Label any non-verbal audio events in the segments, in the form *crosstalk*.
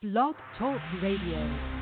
Blog Talk Radio.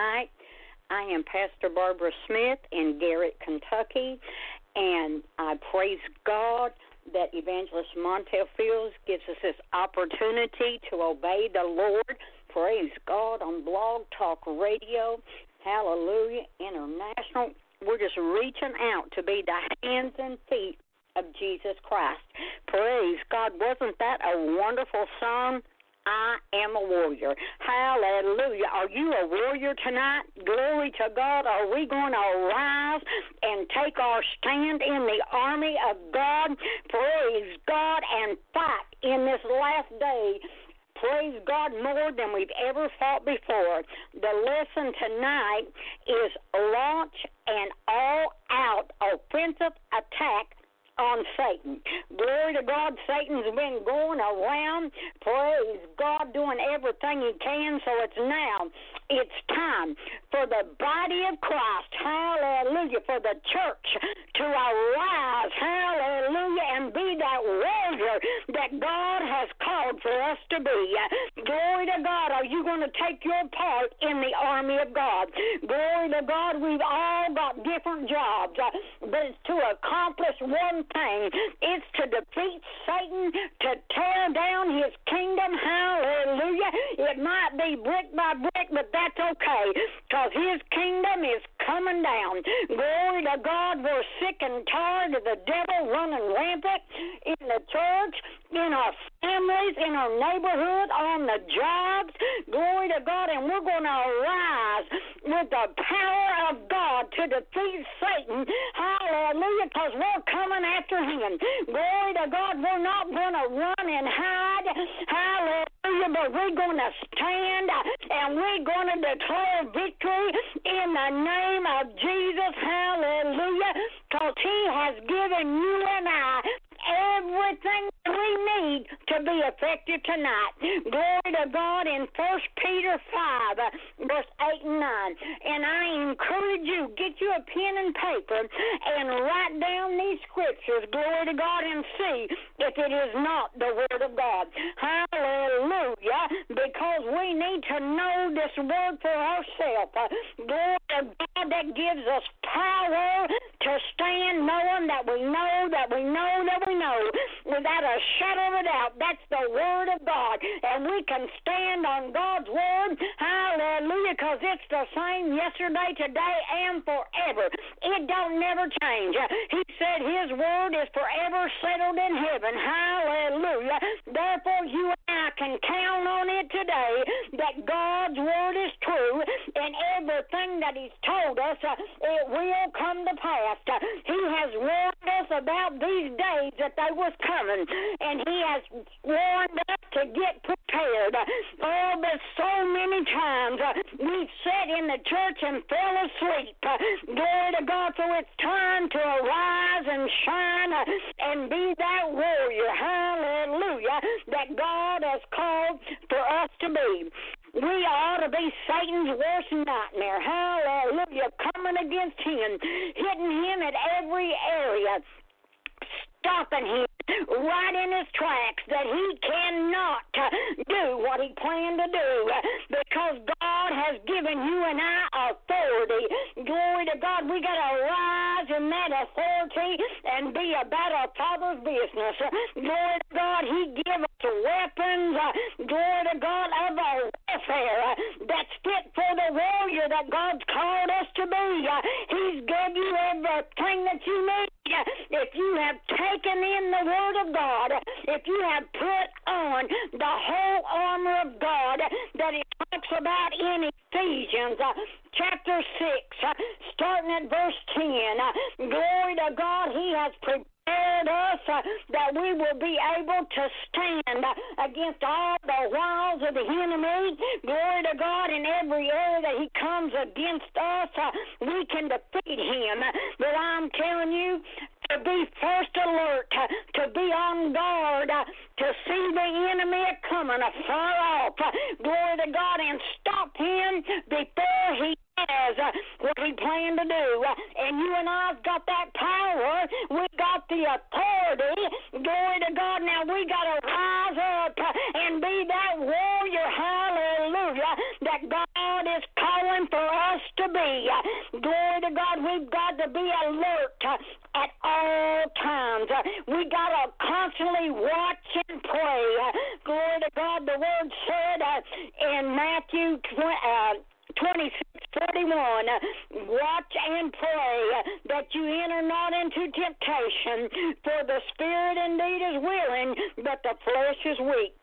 Tonight. I am Pastor Barbara Smith in Garrett, Kentucky, and I praise God that Evangelist Montel Fields gives us this opportunity to obey the Lord. Praise God on Blog Talk Radio. Hallelujah. International. We're just reaching out to be the hands and feet of Jesus Christ. Praise God. Wasn't that a wonderful song? I am a warrior. Hallelujah. Are you a warrior tonight? Glory to God. Are we going to arise and take our stand in the army of God? Praise God and fight in this last day. Praise God more than we've ever fought before. The lesson tonight is launch an all out offensive attack on Satan. Glory to God, Satan's been going around, praise God, doing everything he can, so it's now, it's time for the body of Christ, hallelujah, for the church to arise, hallelujah, and be that warrior that God has called for us to be. Glory to God. Are you going to take your part in the army of God? Glory to God. We've all got different jobs, uh, but it's to accomplish one thing. It's to defeat Satan, to tear down his kingdom. Hallelujah. It might be brick by brick, but that's okay because his kingdom is coming down. Glory to God. We're sick and tired of the devil running rampant in the church, in our families, in our neighborhood, on the jobs. Glory to God. And we're going to arise with the power of God to defeat Satan. Hallelujah. Because we're coming after him. Glory to God. We're not going to run and hide. Hallelujah. But we're going to stand and we're going to declare victory in the name of Jesus. Hallelujah. Because he has given you and I everything we need to be effective tonight. Glory to God in First Peter 5, verse 8 and 9. And I encourage you, get you a pen and paper and write down these scriptures, glory to God, and see if it is not the Word of God. Hallelujah. Because we need to know this Word for ourselves. Glory to God that gives us power to stand knowing that we know that we know that we know without a shadow of a doubt. That's the Word of God. And we can stand on God's Word. Hallelujah. Because it's the same yesterday, today, and forever. It don't never change. He said His Word is forever settled in heaven. Hallelujah. Therefore, you can count on it today that God's Word is true and everything that He's told us, uh, it will come to pass. He has warned us about these days that they was coming, and He has warned us to get prepared. Oh, but so many times uh, we've sat in the church and fell asleep. Uh, glory to God, so it's time to arise and shine uh, and be that warrior. Hallelujah. That God has called for us to be. We ought to be Satan's worst nightmare. Hallelujah. Coming against him, hitting him at every area stopping him right in his tracks that he cannot do what he planned to do because God has given you and I authority. Glory to God. We got to rise in that authority and be about our Father's business. Glory to God. He gives us weapons. Glory to God of our warfare that's fit for the warrior that God's called us to be. He's given you everything that you need. If you have taken in the Word of God, if you have put on the whole armor of God that it talks about in Ephesians chapter 6, uh, starting at verse 10, glory to God, He has prepared us uh, that we will be able to stand against all the wiles of the enemy. Glory to God in every area that he comes against us, uh, we can defeat him. But I'm telling you, to be first alert, to be on guard, to see the enemy coming afar off. Glory to God and stop him before he has uh, what he planned to do. Uh, and you and I've got that power. We got the authority. Glory to God. Now we got to rise up and be that warrior. Hallelujah. That God is calling for us to be. Glory to God. We've got to be alert at all times. We got to constantly watch and pray. Glory to God. The word said uh, in Matthew 26 41. Watch and pray that you enter not into temptation, for the spirit indeed is willing, but the flesh is weak.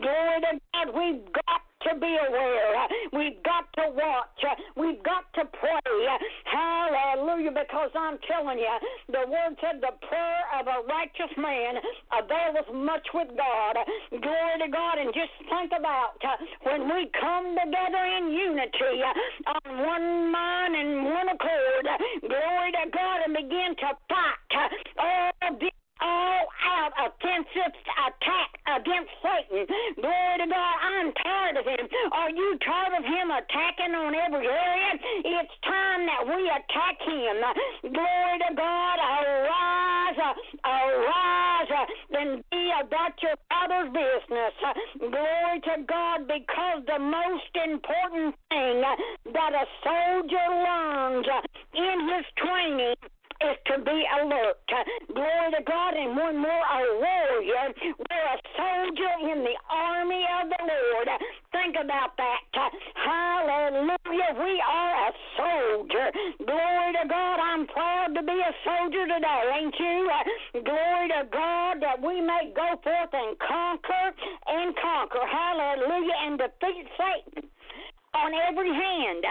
Glory to God. We've got to be aware. We've got to watch. We've got to pray. Hallelujah. Because I'm telling you, the word said the prayer of a righteous man availeth much with God. Glory to God. And just think about uh, when we come together in unity uh, on one mind and one accord. Glory to God and begin to fight uh, all this all out offensive attack against Satan. Glory to God. I'm tired of him. Are you tired of him attacking on every area? It's time that we attack him. Glory to God. Arise, arise, and be about your Father's business. Glory to God, because the most important thing that a soldier learns in his training is to be alert. Glory to God. And one more, a warrior. We're a soldier in the army of the Lord. Think about that. Hallelujah. We are a soldier. Glory to God. I'm proud to be a soldier today, ain't you? Glory to God that we may go forth and conquer and conquer. Hallelujah. And defeat Satan on every hand.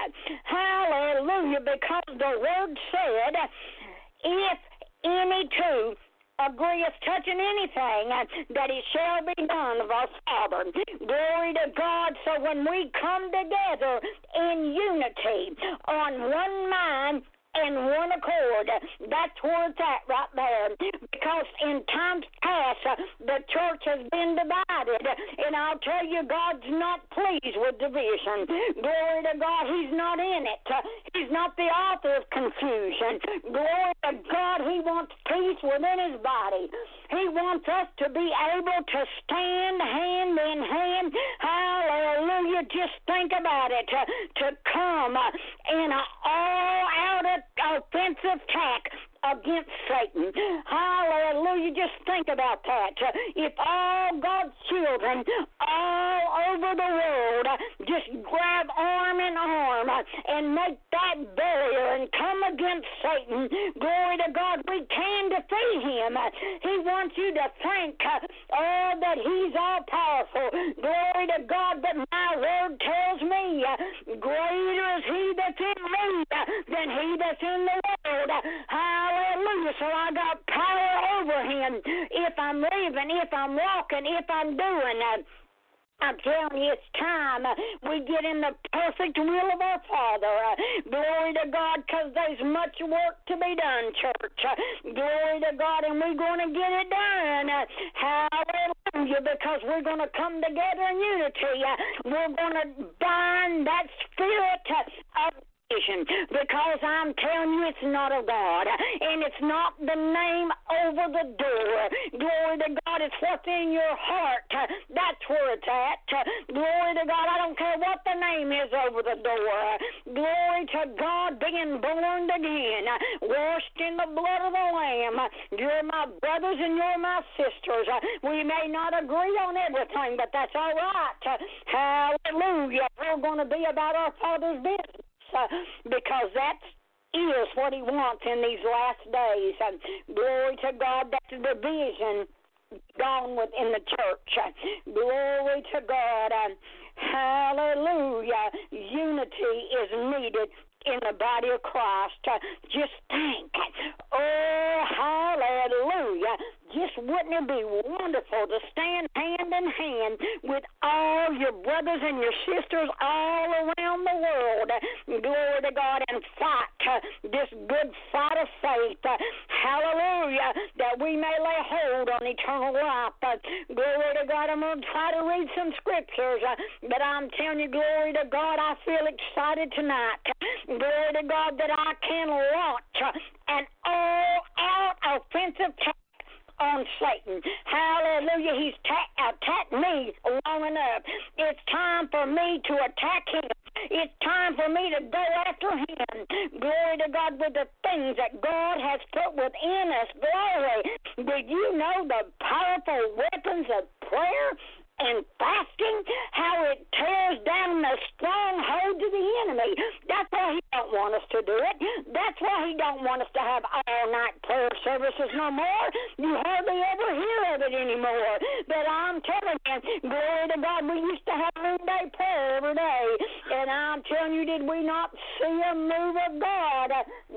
Hallelujah. Because the word said, if any two agreeth touching anything, uh, that it shall be done of our Father. Glory to God. So when we come together in unity on one mind in one accord. That's where it's at right there. Because in times past, the church has been divided. And I'll tell you, God's not pleased with division. Glory to God, He's not in it. He's not the author of confusion. Glory to God, He wants peace within His body. He wants us to be able to stand hand in hand. Hallelujah. Just think about it. To, to come in an all out offensive attack against Satan. Hallelujah. Just think about that. If all God's children all over the world just grab arm in arm and make that barrier and come against Satan, glory to God, we can defeat him. He wants you to think, oh, that he's all powerful. Glory to God, but my word tells me, greater is he that's in me than he that's in the world. Hallelujah. Hallelujah. So I got power over him if I'm living, if I'm walking, if I'm doing. I'm telling you, it's time we get in the perfect will of our Father. Glory to God, because there's much work to be done, church. Glory to God, and we're going to get it done. Hallelujah, because we're going to come together in unity. We're going to bind that spirit of because I'm telling you it's not of God and it's not the name over the door. Glory to God, it's what's in your heart. That's where it's at. Glory to God, I don't care what the name is over the door. Glory to God, being born again, washed in the blood of the Lamb. You're my brothers and you're my sisters. We may not agree on everything, but that's all right. Hallelujah. We're going to be about our Father's business because that's is what he wants in these last days. Uh, glory to God, that's the vision gone within the church. Uh, glory to God. Uh, hallelujah. Unity is needed in the body of Christ. Uh, just think. Oh, hallelujah. Just wouldn't it be wonderful to stand hand in hand with all your brothers and your sisters all around the world? Glory to God and fight uh, this good fight of faith. Uh, hallelujah. That we may lay hold on eternal life. Uh, glory to God. I'm going to try to read some scriptures, but I'm telling you, glory to God, I feel excited tonight. Glory to God that I can launch an all out offensive on Satan. Hallelujah. He's ta- uh, attacked me long enough. It's time for me to attack him. It's time for me to go after him. Glory to God with the things that God has put within us. Glory. Did you know the powerful weapons of prayer? and fasting, how it tears down the strongholds of the enemy. That's why he don't want us to do it. That's why he don't want us to have all night prayer services no more. You hardly ever hear of it anymore. But I'm telling you, glory to God, we used to have noonday prayer every day. And I'm telling you, did we not see a move of God?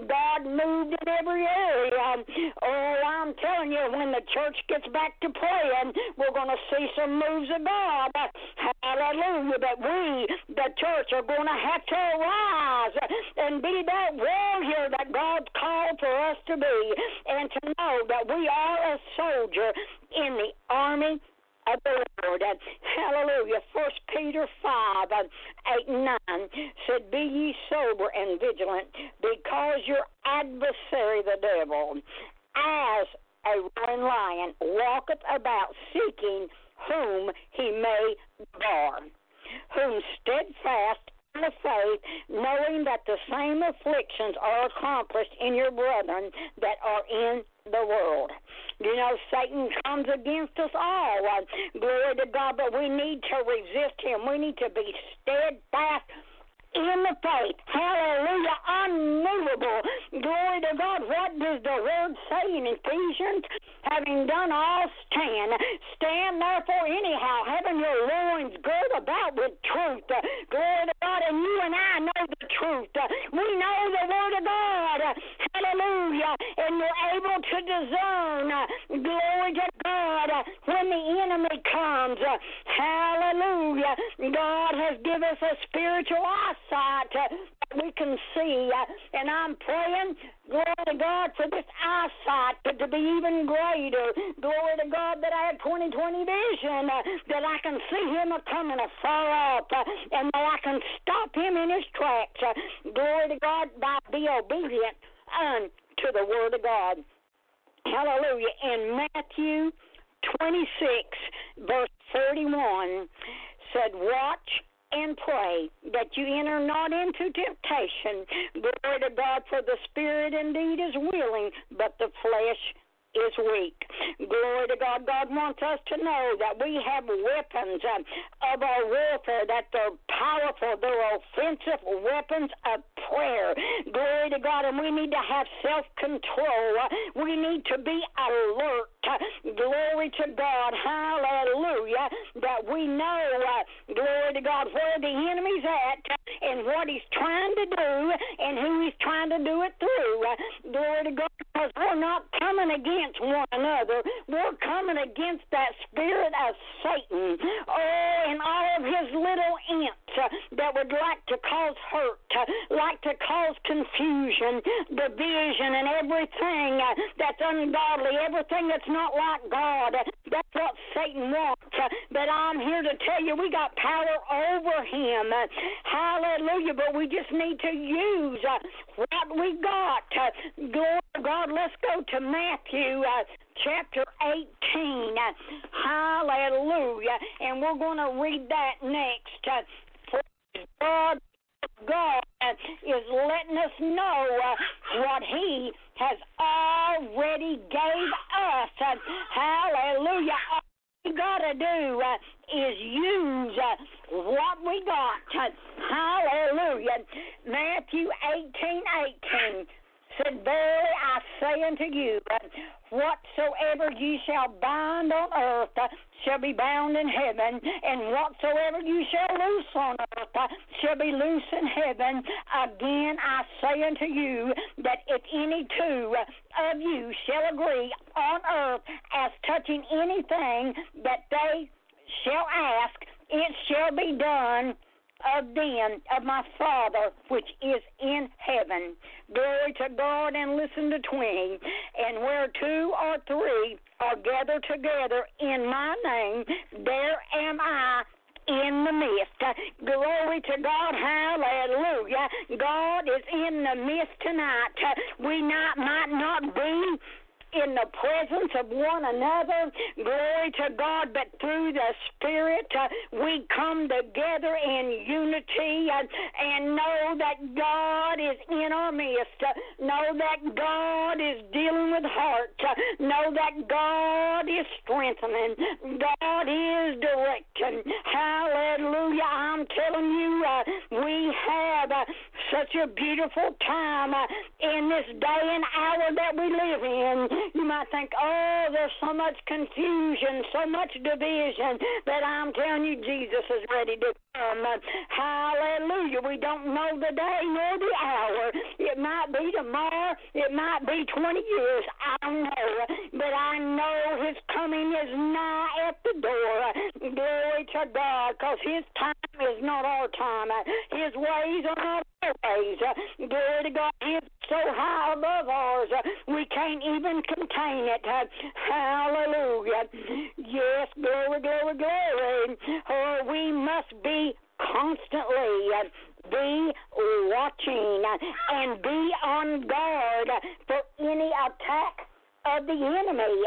God moved in every area. Oh, I'm telling you, when the church gets back to praying, we're going to see some moves of God. Hallelujah. That we, the church, are going to have to arise and be that warrior that God called for us to be and to know that we are a soldier in the army of the Lord. Hallelujah. First Peter 5, 8 and 9 said, Be ye sober and vigilant, because your adversary, the devil, as a roaring lion, walketh about seeking whom he may devour. whom steadfast the faith, knowing that the same afflictions are accomplished in your brethren that are in the world. You know, Satan comes against us all. Glory to God, but we need to resist him. We need to be steadfast in the faith. Hallelujah. Unmovable. Glory to God. What does the word say in Ephesians? Having done all stand. Stand therefore anyhow, having your loins girt about with truth. Glory to God. And you and I know the truth. We know the word of God. Hallelujah. And you're able to discern. Glory to God. When the enemy comes. Hallelujah. God has given us a spiritual eyesight eyesight uh, we can see. Uh, and I'm praying, glory to God, for this eyesight but to be even greater. Glory to God that I have 2020 vision, uh, that I can see him coming afar uh, and that I can stop him in his tracks. Glory to God, by be obedient unto the word of God. Hallelujah. In Matthew 26, verse 41, said, Watch and pray that you enter not into temptation. Glory to God, for the spirit indeed is willing, but the flesh is weak. Glory to God. God wants us to know that we have weapons uh, of our warfare, that they're powerful, they're offensive weapons of prayer. Glory to God. And we need to have self control. We need to be alert. Glory to God. Hallelujah. That we know, uh, glory to God, where the enemy's at and what he's trying to do and who he's trying to do it through. Glory to God. Because we're not coming again against one another. We're coming against that spirit of Satan. Oh, and all of his little imps that would like to cause hurt, uh, like to cause confusion, division, and everything uh, that's ungodly, everything that's not like God. That's what Satan wants. Uh, but I'm here to tell you we got power over him. Uh, hallelujah. But we just need to use uh, what we got. Glory to God. Let's go to Matthew uh, chapter 18. Uh, hallelujah. And we're going to read that next. God, God is letting us know uh, what He has already gave us. Hallelujah. All we got to do uh, is use uh, what we got. hallelujah. Matthew 18 18 said, Verily I say unto you, whatsoever ye shall bind on earth shall be bound in heaven, and whatsoever you shall loose on earth shall be loose in heaven. Again I say unto you that if any two of you shall agree on earth as touching anything that they shall ask, it shall be done of them of my Father which is in heaven. Glory to God and listen to 20. And where two or three are gathered together in my name, there am I in the midst. Glory to God. Hallelujah. God is in the midst tonight. We not might not be in the presence of one another. Glory to God. But through the Spirit, uh, we come together in unity uh, and know that God is in our midst. Uh, know that God is dealing with hearts. Uh, know that God is strengthening. God is directing. Hallelujah. I'm telling you, uh, we have such a beautiful time uh, in this day and hour that we live in. You might think, oh, there's so much confusion, so much division, but I'm telling you, Jesus is ready to come. Hallelujah. We don't know the day nor the hour. It might be tomorrow, it might be 20 years. I don't know. But I know his coming is nigh at the door. Glory to God, because his time is not our time. His ways are not Glory to God. Is so high above ours, uh, we can't even contain it. Uh, hallelujah. Yes, glory, glory, glory. Oh, we must be constantly uh, be watching and be on guard for any attack of the enemy.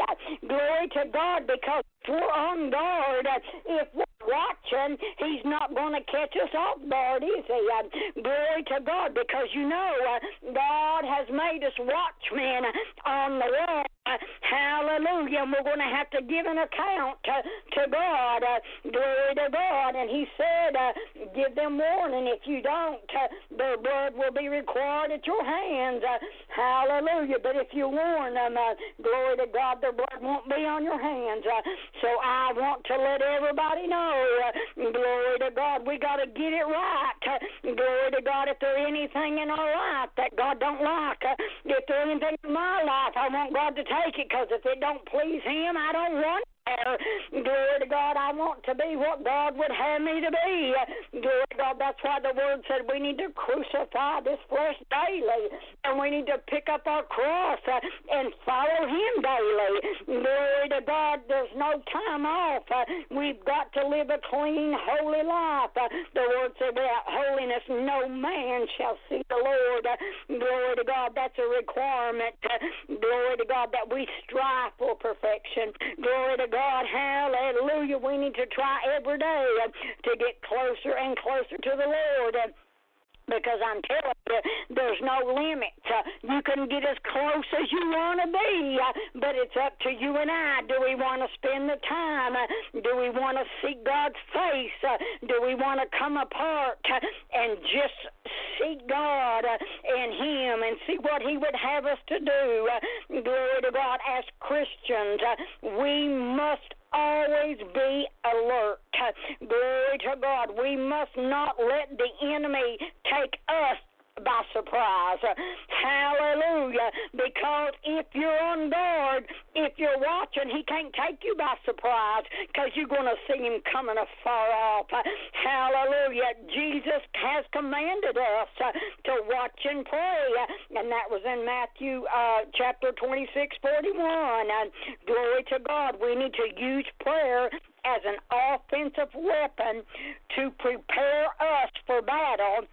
Glory to God, because we're on guard. If we're watching, He's not going to catch us off guard, is He? Um, glory to God, because you know uh, God has made us watchmen on the wall. Hallelujah. And we're going to have to give an account to, to God. Uh, glory to God. And He said, uh, Give them warning. If you don't, uh, their blood will be required at your hands. Uh, hallelujah. But if you warn them, uh, glory to God, their blood won't be on your hands. Uh, so I want to let everybody know, uh, glory to God, we got to get it right. Uh, glory to God, if there's anything in our life that God don't like, uh, if there's anything in my life, I want God to take it because if it don't please Him, I don't want it. Glory to God, I want to be what God would have me to be. Glory to God, that's why the Word said we need to crucify this flesh daily, and we need to pick up our cross uh, and follow Him daily. Glory to God, there's no time off. We've got to live a clean, holy life. The Word said, without holiness, no man shall see the Lord. Glory to God, that's a requirement. Glory to God, that we strive for perfection. Glory to God, hallelujah. We need to try every day to get closer and closer to the Lord because I'm telling you, there's no limit. You can get as close as you want to be, but it's up to you and I. Do we want to spend the time? Do we want to seek God's face? Do we want to come apart and just seek God uh, and Him and see what He would have us to do? Uh, glory to God. As Christians, uh, we must always be alert. Glory to God. We must not let the enemy take us by surprise. Hallelujah. Because if you're on guard, if you're watching, he can't take you by surprise because you're going to see him coming afar off. Hallelujah. Jesus has commanded us to watch and pray. And that was in Matthew uh, chapter 26, 41. And glory to God. We need to use prayer as an offensive weapon to prepare us for battle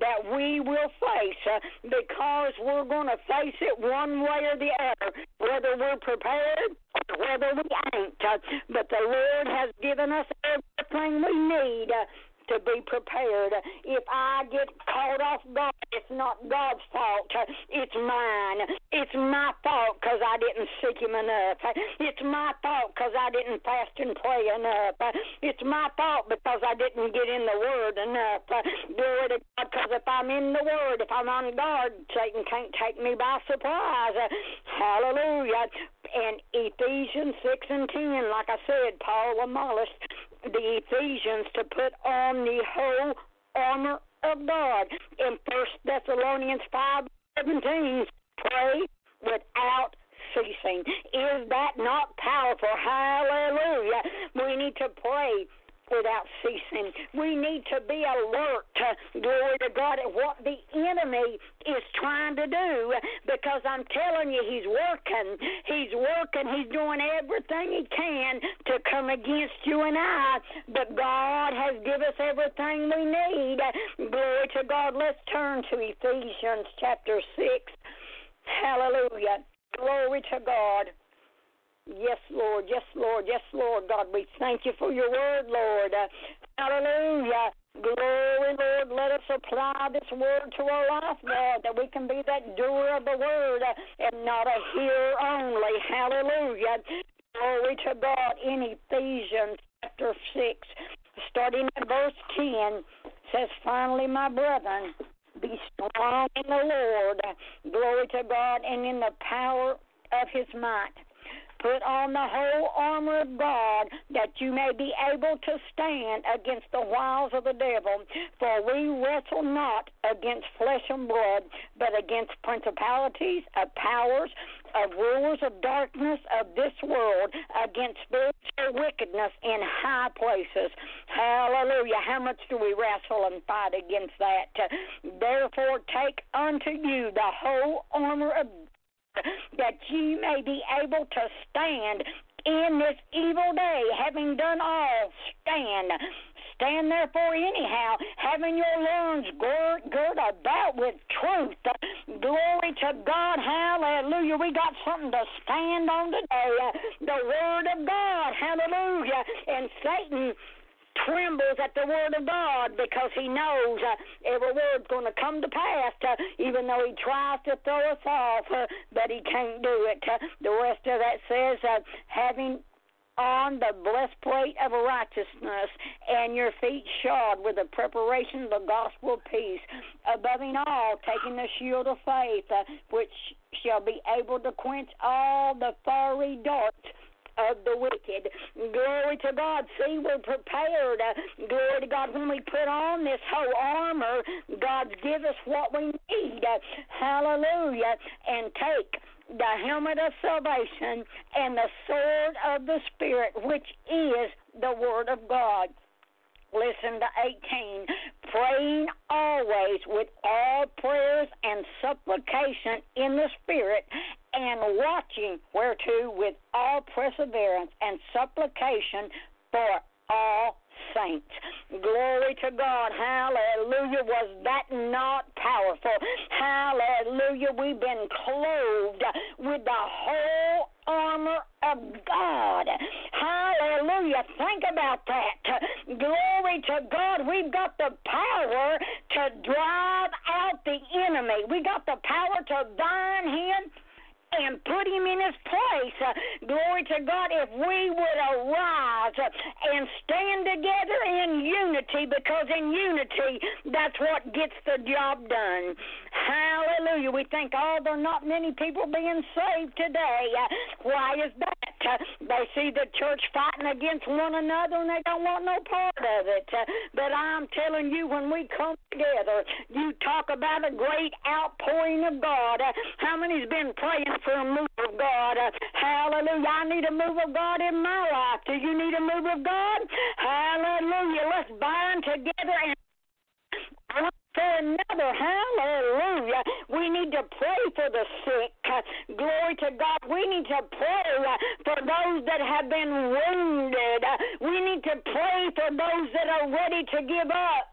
that we will face uh, because we're going to face it one way or the other, whether we're prepared or whether we ain't. Uh, but the Lord has given us everything we need. Uh, to be prepared. If I get caught off guard, it's not God's fault. It's mine. It's my fault because I didn't seek Him enough. It's my fault because I didn't fast and pray enough. It's my fault because I didn't get in the Word enough. Glory to God, because if I'm in the Word, if I'm on guard, Satan can't take me by surprise. Hallelujah. And Ephesians 6 and 10, like I said, Paul demolished the Ephesians to put on the whole armor of God. In First Thessalonians five seventeen, pray without ceasing. Is that not powerful? Hallelujah. We need to pray without ceasing. We need to be alert, glory to God, at what the enemy is trying to do because I'm telling you, he's working. He's working. He's doing everything he can to come against you and I. But God has given us everything we need. Glory to God. Let's turn to Ephesians chapter 6. Hallelujah. Glory to God. Yes, Lord. Yes, Lord. Yes, Lord. God, we thank you for your word, Lord. Uh, hallelujah. Glory, Lord. Let us apply this word to our life, Lord, that we can be that doer of the word uh, and not a hearer only. Hallelujah. Glory to God in Ephesians chapter 6, starting at verse 10, says, Finally, my brethren, be strong in the Lord. Glory to God and in the power of his might. Put on the whole armor of God that you may be able to stand against the wiles of the devil. For we wrestle not against flesh and blood, but against principalities, of powers, of rulers of darkness of this world, against spiritual wickedness in high places. Hallelujah. How much do we wrestle and fight against that? Therefore, take unto you the whole armor of *laughs* that ye may be able to stand in this evil day, having done all, stand. stand therefore anyhow, having your loins girt, about with truth. Glory to God. Hallelujah. We got something to stand on today. The Word of God. Hallelujah. And Satan trembles at the word of God because he knows uh, every word's going to come to pass, uh, even though he tries to throw us off, uh, but he can't do it. Uh, the rest of that says, uh, having on the breastplate of righteousness and your feet shod with the preparation of the gospel of peace. Above all, taking the shield of faith, uh, which shall be able to quench all the fiery darts of the wicked. Glory to God. See, we're prepared. Glory to God. When we put on this whole armor, God's give us what we need. Hallelujah. And take the helmet of salvation and the sword of the Spirit, which is the Word of God. Listen to 18. Praying always with all prayers and supplication in the Spirit, and watching whereto with all perseverance and supplication for all saints. Glory to God. Hallelujah. Was that not powerful? Hallelujah. We've been clothed with the whole armor of God. Hallelujah. Think about that. Glory to God. We've got the power to drive out the enemy. We got the power to bind him and put him in his place. Glory to God. If we would arise and stand together in unity, because in unity, that's what gets the job done. Hallelujah. We think, oh, there are not many people being saved today. Why is that? Uh, they see the church fighting against one another and they don't want no part of it. Uh, but I'm telling you, when we come together, you talk about a great outpouring of God. Uh, how many's been praying for a move of God? Uh, hallelujah. I need a move of God in my life. Do you need a move of God? Hallelujah. Let's bind together and for another. Hallelujah. We need to pray for the sick. Glory to God. We need to pray uh, for those that have been wounded. We need to pray for those that are ready to give up.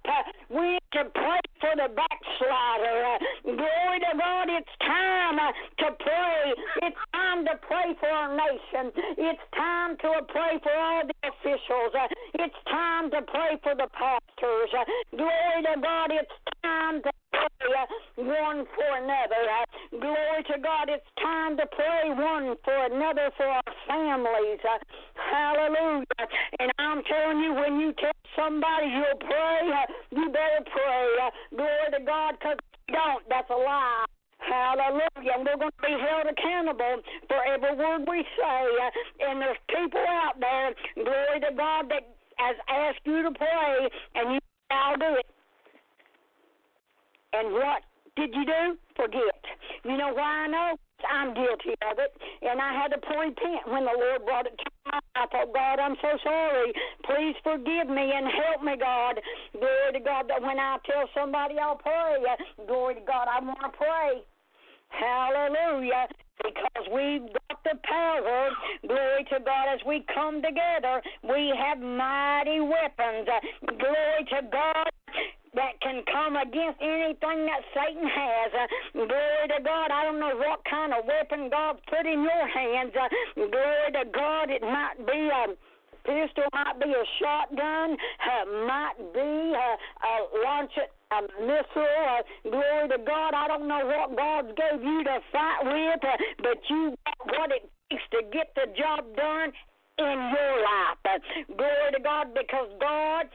We need to pray for the backslider. Uh, glory to God. It's time uh, to pray. It's time to pray for our nation. It's time to pray for all the officials. Uh, it's time to pray for the pastors. Glory to God. It's time to pray one for another. Uh, glory to God. It's time to pray one for another for our families. Uh, hallelujah. And I'm telling you, when you tell somebody you'll pray, uh, you better pray. Glory to God, because don't, that's a lie. Hallelujah. We're going to be held accountable for every word we say. And there's people out there, glory to God, that has asked you to pray, and you shall do it. And what did you do? Forget. You know why I know? I'm guilty of it. And I had to repent when the Lord brought it to me. I thought, God, I'm so sorry. Please forgive me and help me, God. Glory to God that when I tell somebody I'll pray, glory to God, I want to pray. Hallelujah. Because we've got the power, glory to God, as we come together, we have mighty weapons. Glory to God that can come against anything that Satan has. Uh, glory to God. I don't know what kind of weapon God put in your hands. Uh, glory to God. It might be a pistol, might be a shotgun, uh, might be a, a launch a missile. Uh, glory to God. I don't know what God gave you to fight with, uh, but you got what it takes to get the job done in your life. Uh, glory to God, because God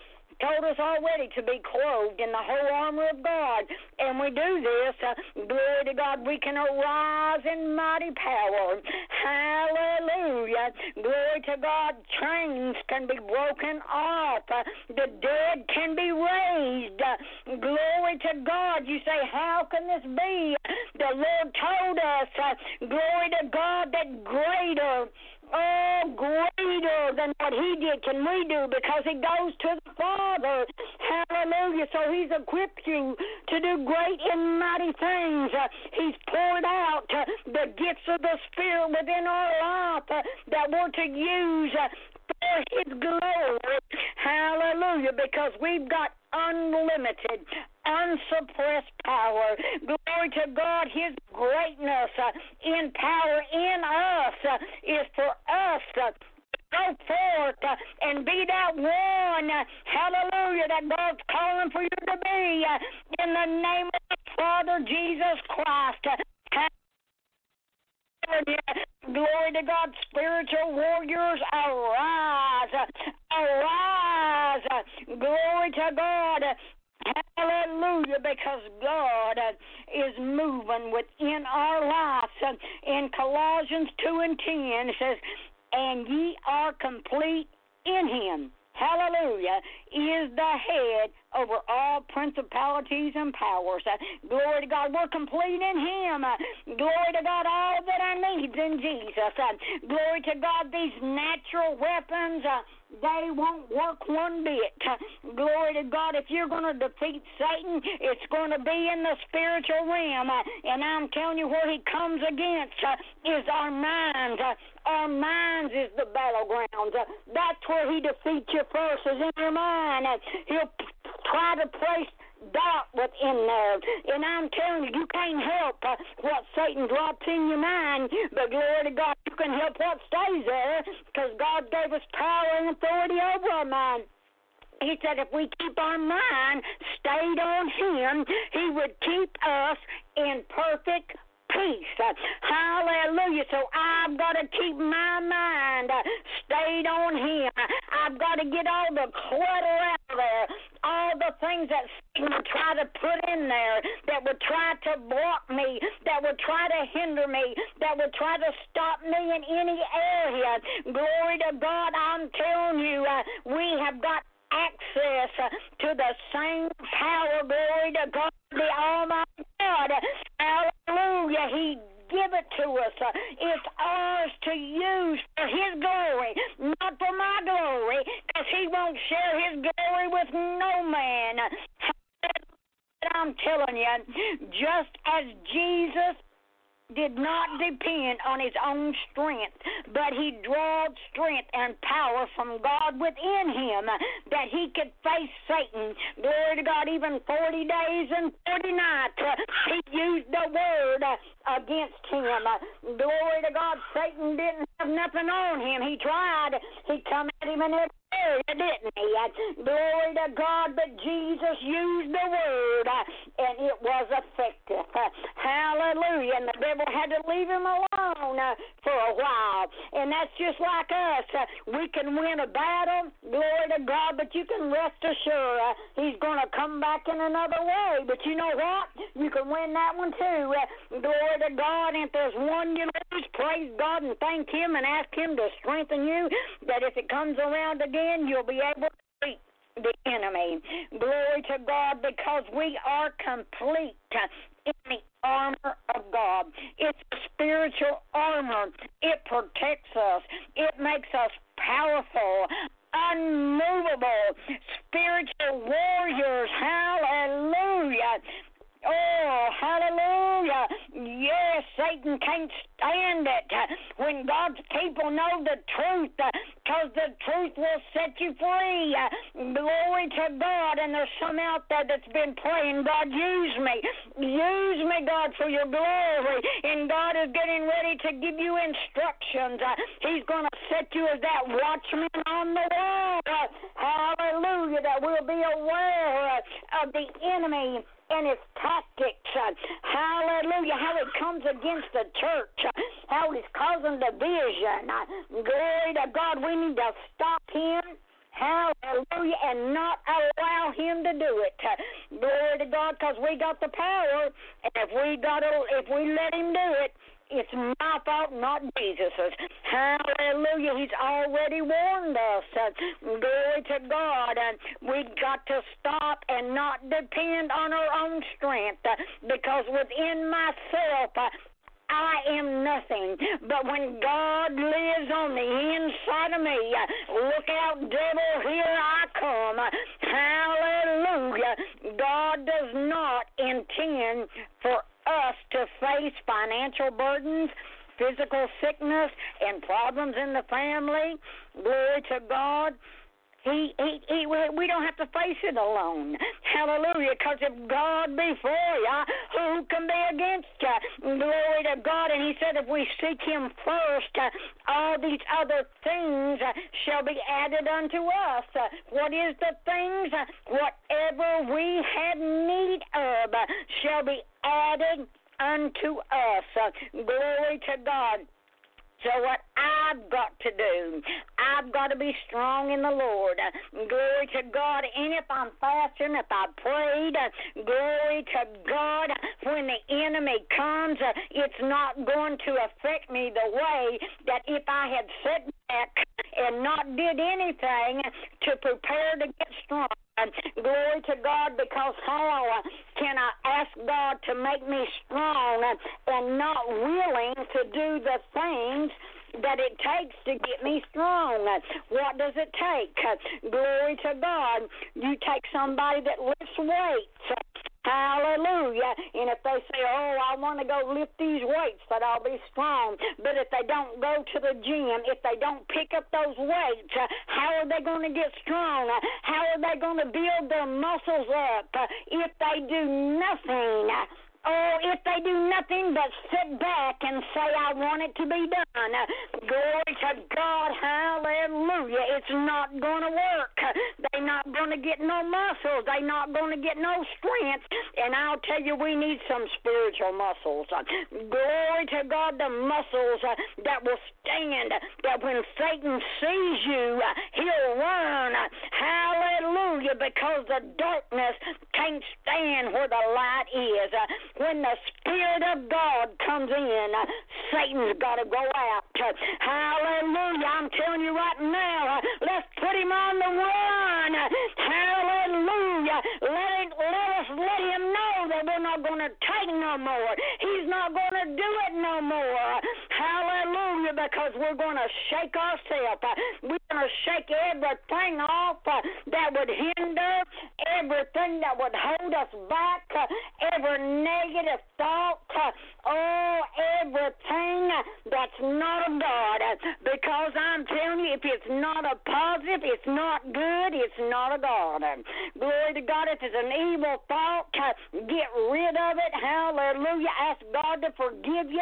told us already to be clothed in the whole armor of God. And we do this, uh, glory to God, we can arise in mighty power. Hallelujah. Glory to God, chains can be broken off, uh, the dead can be raised. Uh, glory to God. You say, How can this be? The Lord told us, uh, glory to God, that greater oh, greater than what he did can we do because he goes to the Father. Hallelujah. So he's equipped you to do great and mighty things. He's poured out the gifts of the Spirit within our life that we're to use for his glory. Hallelujah, because we've got unlimited, unsuppressed power. Glory to God, His greatness uh, in power in us uh, is for us. Uh, go forth and be that one, hallelujah, that God's calling for you to be in the name of the Father Jesus Christ. Glory to God, spiritual warriors, arise, arise, glory to God. Hallelujah, because God uh, is moving within our lives. Uh, in Colossians 2 and 10, it says, And ye are complete in him hallelujah, is the head over all principalities and powers. Uh, glory to God. We're complete in Him. Uh, glory to God. All that I need in Jesus. Uh, glory to God. These natural weapons. Uh, they won't work one bit. Uh, glory to God. If you're going to defeat Satan, it's going to be in the spiritual realm. Uh, and I'm telling you, where he comes against is our minds. Our minds is the battleground. That's where he defeats you first, is in your mind. He'll try to place doubt within there. And I'm telling you, you can't help uh, what Satan drops in your mind, but glory to God, you can help what stays there because God gave us power and authority over our mind. He said if we keep our mind stayed on Him, He would keep us in perfect peace. Hallelujah. So I've got to keep my mind stayed on Him. I've got to get all the clutter out of there, things that Satan would try to put in there that would try to block me, that would try to hinder me, that would try to stop me in any area. Glory to God. I'm telling you, uh, we have got access to the same power. Glory to God, the Almighty God. Hallelujah. He give it to us. Uh, it's ours to use for His glory, not for my glory, because He won't share His glory with no man. I'm telling you, just as Jesus did not depend on his own strength, but he drawed strength and power from God within him that he could face Satan. Glory to God, even 40 days and 40 nights, he used the word against him. Glory to God, Satan didn't have nothing on him. He tried. He come at him in every area, didn't he? Glory to God, but Jesus used the word, uh, and it was effective. Hallelujah. And the devil had to leave him alone uh, for a while. And that's just like us. Uh, we can win a battle, glory to God, but you can rest assured he's going to come back in another way. But you know what? You can win that one too. Glory to God. And if there's one you lose, praise God and thank Him and ask Him to strengthen you. That if it comes around again, you'll be able to beat the enemy. Glory to God because we are complete in the armor of God. It's spiritual armor. It protects us. It makes us powerful, unmovable, spiritual warriors. Hallelujah. Oh, hallelujah. Yes, Satan can't stand it when God's people know the truth because the truth will set you free. Glory to God. And there's some out there that's been praying, God, use me. Use me, God, for your glory. And God is getting ready to give you instructions. Uh, he's going to set you as that watchman on the wall. Uh, hallelujah. That we'll be aware uh, of the enemy and its tactics. Hallelujah. How it comes against the church. How he's causing division. Glory to God. We need to stop him. Hallelujah. And not allow him to do it. Glory to God, because we got the power. And if we got if we let him do it, it's my fault, not Jesus's. Hallelujah. He's already warned us. Glory to God. And we got to stop and not depend on our own strength because within myself, I am nothing. But when God lives on the inside of me, look out, devil, here I come. Hallelujah. God does not intend for us to face financial burdens, physical sickness, and problems in the family. Glory to God. he, he, he, we don't have to face it alone. Hallelujah. Because if God be for you, who can be against you? Glory to God. And he said, if we seek him first, uh, all these other things uh, shall be added unto us. Uh, what is the things? Whatever we have need of shall be added unto us. Uh, glory to God. So what I've got to do, I've got to be strong in the Lord. Glory to God. And if I'm fasting, if I prayed, glory to God. When the enemy comes, it's not going to affect me the way that if I had sat back and not did anything to prepare to get strong. Glory to God, because how can I ask God to make me strong and not willing to do the things that it takes to get me strong. What does it take? Glory to God. You take somebody that lifts weights. Hallelujah. And if they say, Oh, I want to go lift these weights, that I'll be strong. But if they don't go to the gym, if they don't pick up those weights, how are they going to get strong? How are they going to build their muscles up if they do nothing? Oh, if they do nothing but sit back and say, I want it to be done. Glory to God. Hallelujah. It's not going to work. They're not going to get no muscles. They're not going to get no strength. And I'll tell you, we need some spiritual muscles. Glory to God, the muscles uh, that will stand, that when Satan sees you, uh, he'll run. Hallelujah. Because the darkness can't stand where the light is when the Spirit of God comes in, uh, Satan's got to go out. Hallelujah. I'm telling you right now, uh, let's put him on the run. Hallelujah. Let, it, let us let him know that we're not going to take no more. We're going to shake ourselves. Uh, we're going to shake everything off uh, that would hinder, everything that would hold us back, uh, every negative thought, oh, everything that's not of God. Because I'm telling you, if it's not a positive, it's not good, it's not a God. Glory to God. If it's an evil thought, get rid of it. Hallelujah. Ask God to forgive you.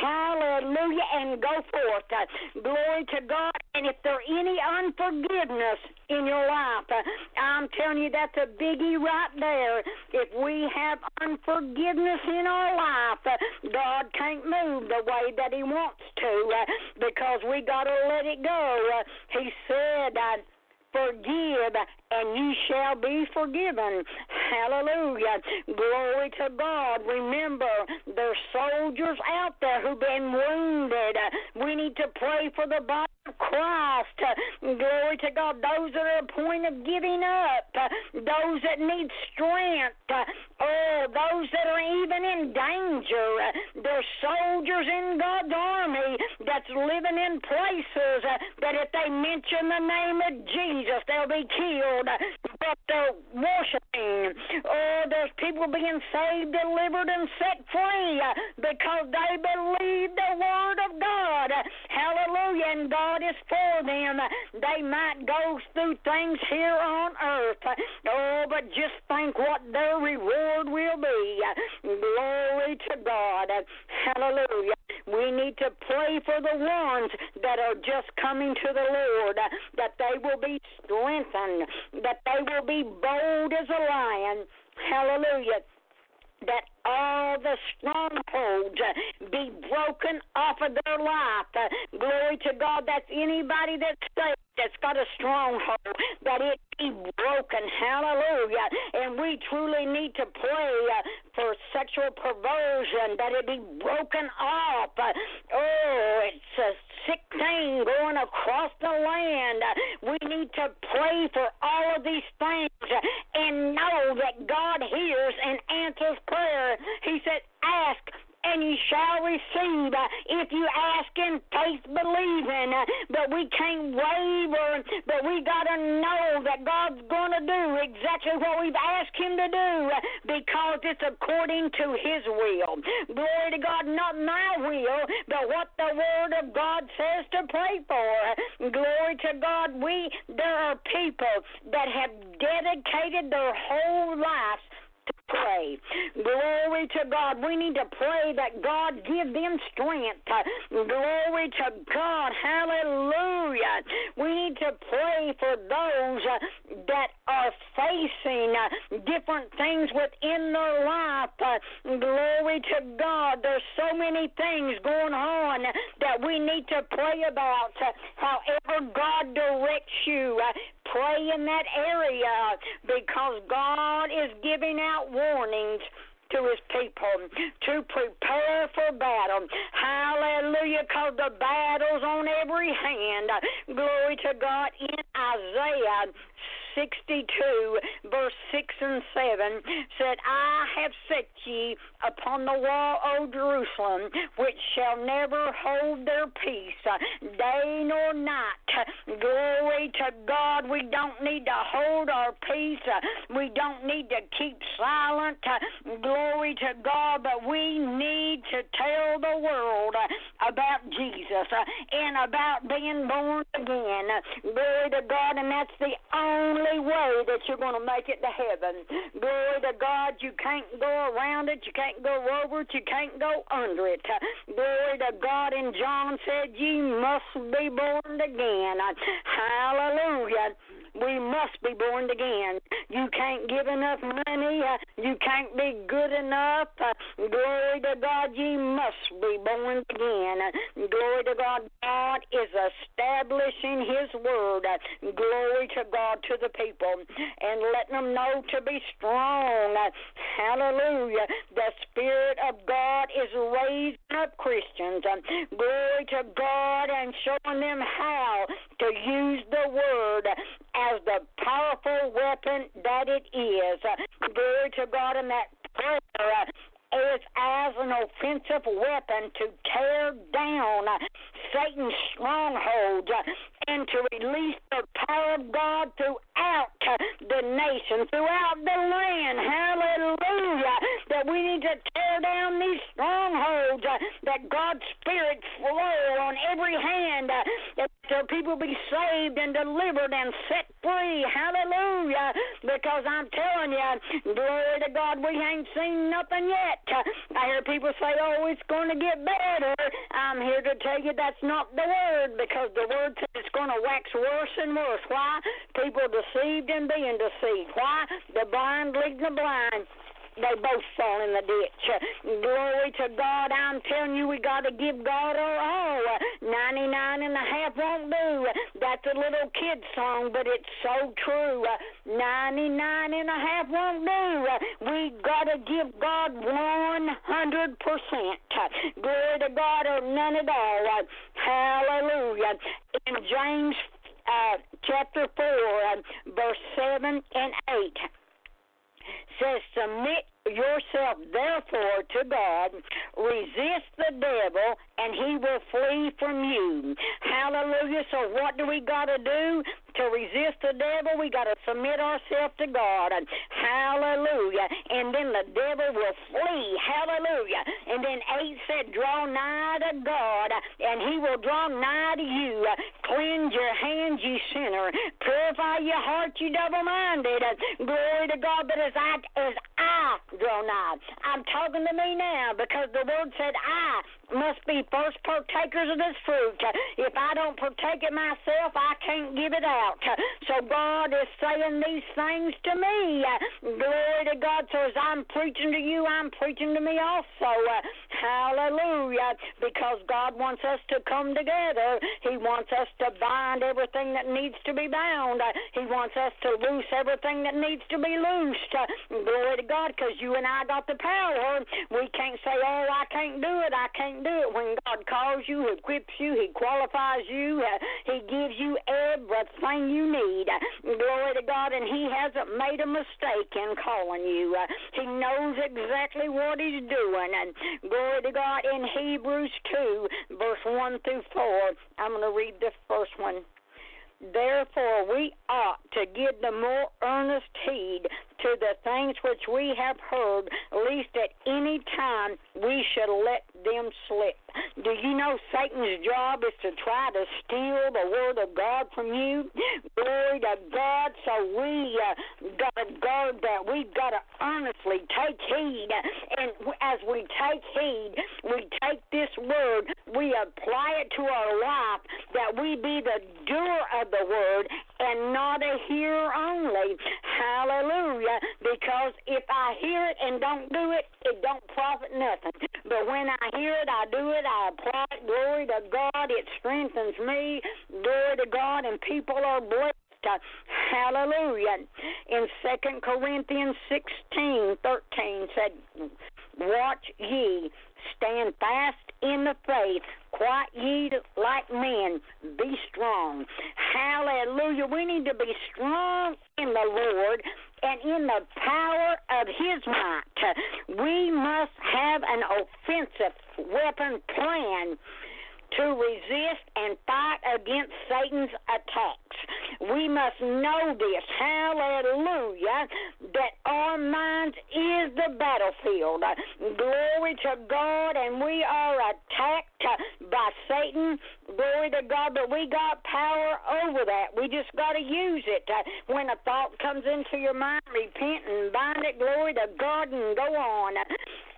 Hallelujah. And go forth. Uh, glory to God. And if there any unforgiveness in your life, uh, I'm telling you that's a biggie right there. If we have unforgiveness in our life, uh, God can't move the way that He wants to because we got to let it go. He said, forgive and ye shall be forgiven. Hallelujah. Glory to God. Remember, there's soldiers out there who've been wounded. We need to pray for the body of Christ. Glory to God. Those that are at a point of giving up. Those that need strength. Oh, those that are even in danger. There's soldiers in God's army that's living in places uh, that if they mention the name of Jesus, they'll be killed but they're worshiping. Oh, there's people being saved, delivered, and set free because they believe the word of God. Hallelujah. And God is for them. They might go through things here on earth. Oh, but just think what their reward will be. Glory to God. Hallelujah. We need to pray for the ones that are just coming to the Lord, that they will be strengthened, that they will be bold as a lion. Hallelujah that all the strongholds be broken off of their life. Glory to God. That's anybody that's saved that's got a stronghold, that it be broken. Hallelujah. And we truly need to pray uh, for sexual perversion, that it be broken off. Oh, it's a sick thing going across the land. We need to pray for all of these things and know that God hears and answers prayer. He said, Ask and you shall receive if you ask in faith believing. But we can't waver, but we got to know that God's going to do exactly what we've asked Him to do because it's according to His will. Glory to God, not my will, but what the Word of God says to pray for. Glory to God, we there are people that have dedicated their whole lives pray. Glory to God. We need to pray that God give them strength. Glory to God. Hallelujah. We need to pray for those that are facing uh, different things within their life. Uh, glory to God. There's so many things going on that we need to pray about. However, God directs you, pray in that area because God is giving out warnings to his people to prepare for battle. Hallelujah, because the battle's on every hand. Glory to God in Isaiah 62, verse 6 and 7 said, I have set ye upon the wall, O Jerusalem, which shall never hold their peace, uh, day nor night. Glory to God. We don't need to hold our peace. Uh, we don't need to keep silent. Glory to God. But we need to tell the world uh, about Jesus and about being born again. Glory to God. And that's the only way that you're going to make it to heaven. Glory to God. You can't go around it. You can't go over it. You can't go under it. Glory to God. And John said, Ye must be born again. Hallelujah. We must be born again. You can't give enough money. Uh, you can't be good enough. Uh, glory to God, you must be born again. Glory to God, God is establishing His word. Glory to God to the people and letting them know to be strong. Hallelujah. The Spirit of God is raising up Christians. Glory to God and showing them how to use the word as the powerful weapon that it is. Uh, glory to God in that prayer uh, is as an offensive weapon to tear down uh, Satan's strongholds and to release the power of God throughout the nation, throughout the land. Hallelujah. That we need to tear down these strongholds, that God's Spirit flow on every hand, that so people be saved and delivered and set free. Hallelujah. Because I'm telling you, glory to God, we ain't seen nothing yet. I hear people say, oh, it's going to get better. I'm here to tell you that's not the word because the word says it's going to wax worse and worse. Why? People deceived and being deceived. Why? The blind leading the blind they both fall in the ditch. Glory to God. I'm telling you, we got to give God our all. 99 and a half won't do. That's a little kid song, but it's so true. 99 and a half won't do. We got to give God 100%. Glory to God or none at all. Hallelujah. In James uh, chapter 4, uh, verse 7 and 8 says, Submit yourself therefore to God, resist the devil, and he will flee from you. Hallelujah. So, what do we got to do? To resist the devil, we got to submit ourselves to God. And Hallelujah. And then the devil will flee. Hallelujah. And then 8 said, Draw nigh to God, and he will draw nigh to you. Cleanse your hands, you sinner. Purify your heart, you double minded. Glory to God. But as I, as I draw nigh, I'm talking to me now because the word said, I must be first partakers of this fruit. If I don't partake it myself, I can't give it out. So God is saying these things to me. Glory to God. So as I'm preaching to you, I'm preaching to me also. Hallelujah. Because God wants us to come together. He wants us to bind everything that needs to be bound. He wants us to loose everything that needs to be loosed. Glory to God, because you and I got the power. We can't say, oh, I can't do it. I can't do it. When God calls you, He equips you, He qualifies you, uh, He gives you everything you need. Glory to God, and He hasn't made a mistake in calling you. Uh, he knows exactly what He's doing. And glory to God, in Hebrews 2, verse 1 through 4, I'm going to read the first one. Therefore, we ought to give the more earnest heed to the things which we have heard, lest at any time we should let them slip. Do you know Satan's job is to try to steal the word of God from you? Glory to God. So we uh, got to guard that. We've got to earnestly take heed. And as we take heed, we take this word, we apply it to our life, that we be the doer of the word and not a hearer only. Hallelujah. Because if I hear it and don't do it, it don't profit nothing. But when I hear it, I do it, I apply it. Glory to God. It strengthens me. Glory to God. And people are blessed. Hallelujah. In Second Corinthians 16, 13 said, Watch ye, stand fast in the faith, quiet ye like men, be strong. Hallelujah. We need to be strong in the Lord and in the power of his might. We must have an offensive weapon plan to resist and fight against Satan's attacks. We must know this, hallelujah, that our minds is the battlefield. Glory to God, and we are attacked by Satan. Glory to God, but we got power over that. We just got to use it. When a thought comes into your mind, repent and bind it. Glory to God, and go on.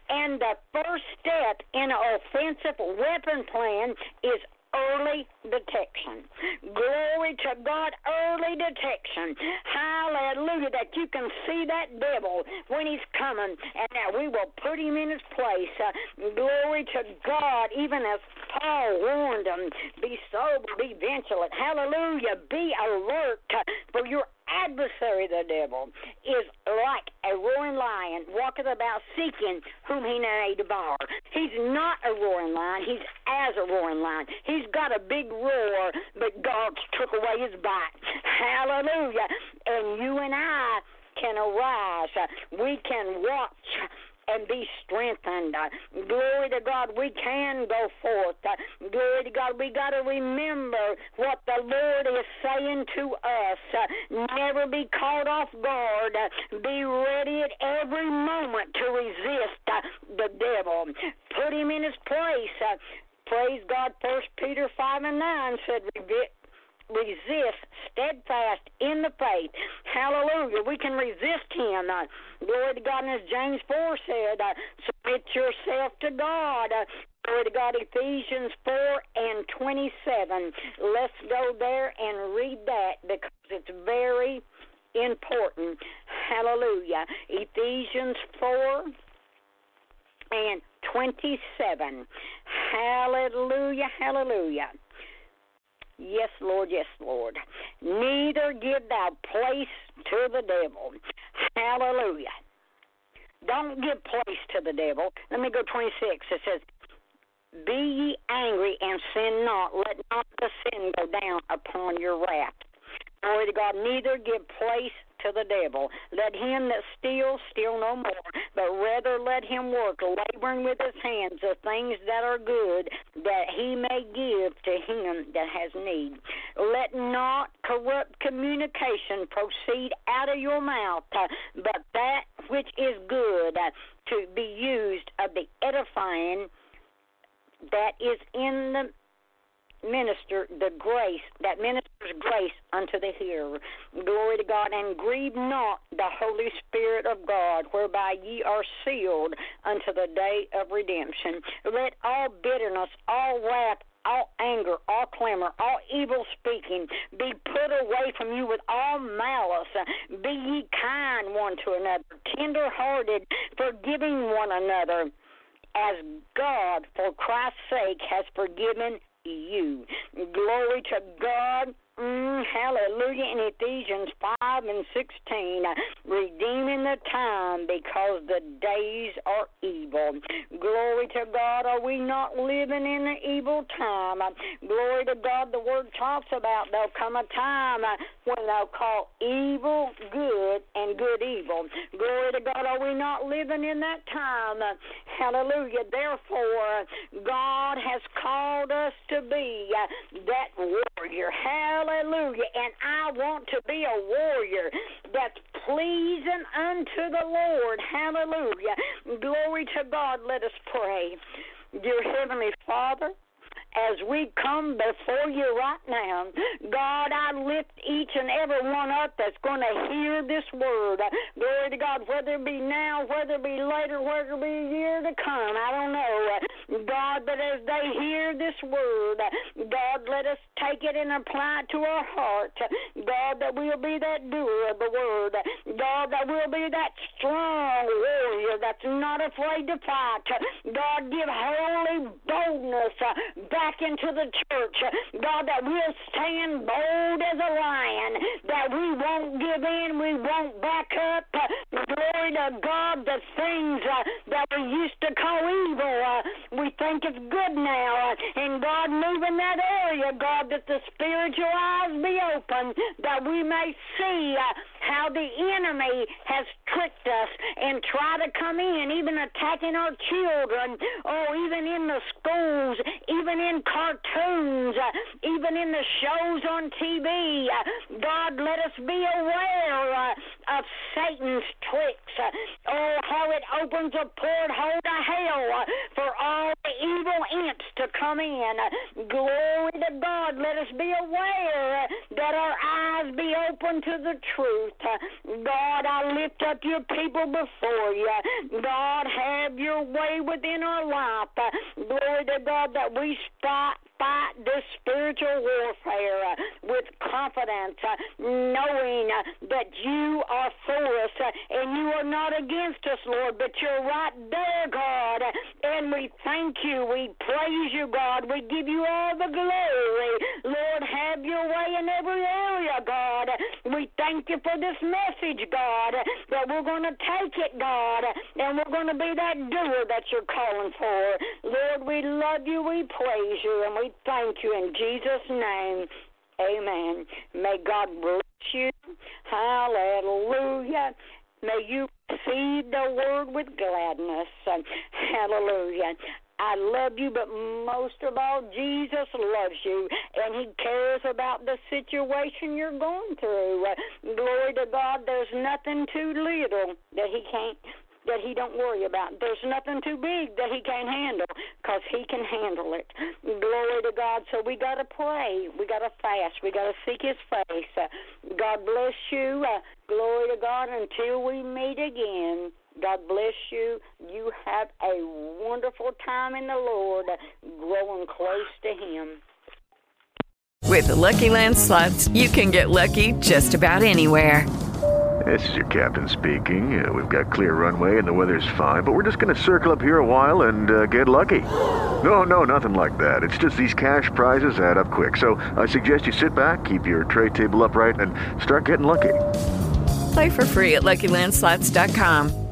And the first step in an offensive weapon plan is early detection. Glory to God, early detection. Hallelujah, that you can see that devil when he's coming, and that we will put him in his place. Uh, glory to God, even as Paul warned them be sober, be vigilant. Hallelujah, be alert for your adversary, the devil, is like a roaring lion, walketh about seeking whom he may devour. He's not a roaring lion, he's as a roaring lion. He's got a big roar, but God took away his bite. Hallelujah. And you and I can arise. We can watch and be strengthened. Glory to God, we can go forth. Glory to God, we got to remember what the Lord is saying to us. Never be caught off guard. Be ready at every moment to resist the devil. Put him in his place. Praise God. First Peter five and nine said, resist steadfast in the faith. Hallelujah. We can resist him. Uh, glory to God. And as James 4 said, uh, submit yourself to God. Uh, glory to God. Ephesians 4 and 27. Let's go there and read that because it's very important. Hallelujah. Ephesians 4 and 27. Hallelujah. Hallelujah. Yes, Lord, yes, Lord. Neither give thou place to the devil. Hallelujah. Don't give place to the devil. Let me go 26. It says, Be ye angry and sin not. Let not the sin go down upon your wrath. Glory to God. Neither give place to the devil. Let him that steals steal no more, but rather let him work, laboring with his hands the things that are good, that he may give to him that has need. Let not corrupt communication proceed out of your mouth, but that which is good to be used of the edifying that is in the minister the grace that ministers grace unto the hearer. Glory to God, and grieve not the Holy Spirit of God, whereby ye are sealed unto the day of redemption. Let all bitterness, all wrath, all anger, all clamor, all evil speaking be put away from you with all malice. Be ye kind one to another, tender hearted, forgiving one another, as God, for Christ's sake, has forgiven you. Glory to God. Mm, hallelujah. In Ephesians 5 and 16, redeeming the time because the days are evil. Glory to God. Are we not living in the evil time? Glory to God. The word talks about there'll come a time when they'll call evil good and good evil. Glory to God. Are we not living in that time? Hallelujah. Therefore, God has called us to be that warrior warrior. Hallelujah. And I want to be a warrior that's pleasing unto the Lord. Hallelujah. Glory to God. Let us pray. Dear Heavenly Father, as we come before you right now. God, I lift each and every one up that's going to hear this word. Glory to God, whether it be now, whether it be later, whether it be a year to come, I don't know. God, but as they hear this word, God, let us take it and apply it to our heart. God, that we'll be that doer of the word. God, that we'll be that strong warrior that's not afraid to fight. God, give holy boldness back into the church. God, that we'll stand bold as a lion, that we won't give in, we won't back up. Glory to God, the things that we used to call evil, we think it's good now. And God, move in that area, God, that the spiritual eyes be open, that we may see uh, how the enemy has tricked us and try to come in, even attacking our children, or even in the schools, even in cartoons, uh, even in the shows on TV. Uh, God, let us be aware of Satan's tricks. Oh, how it opens a porthole to hell for all the evil imps to come in. Uh, glory to God. Let us be aware uh, that our eyes be open to the truth. Uh, God, I lift up your people before you. God, have your way within our life. Glory to God that we fight, fight this spiritual warfare uh, with confidence, uh, knowing uh, that you are for us and you are not against us, Lord, but you're right there, God. And we thank you. We praise you, God. We give you all the glory. Lord, have your way in every area, God. We thank you for this message, God, that we're going to take it, God, and we're going to be that doer that you're calling for. Lord, we love you. We praise you and we thank you in Jesus' name. Amen. May God bless you. Hallelujah. May you feed the word with gladness. Hallelujah. I love you, but most of all, Jesus loves you, and He cares about the situation you're going through. Glory to God. There's nothing too little that He can't that he don't worry about. There's nothing too big that he can't handle because he can handle it. Glory to God. So we got to pray. We got to fast. We got to seek his face. Uh, God bless you. Uh, glory to God until we meet again. God bless you. You have a wonderful time in the Lord, growing close to Him. With the Lucky Land slots, you can get lucky just about anywhere. This is your captain speaking. Uh, we've got clear runway and the weather's fine, but we're just going to circle up here a while and uh, get lucky. No, no, nothing like that. It's just these cash prizes add up quick. So I suggest you sit back, keep your tray table upright, and start getting lucky. Play for free at LuckyLandSlots.com.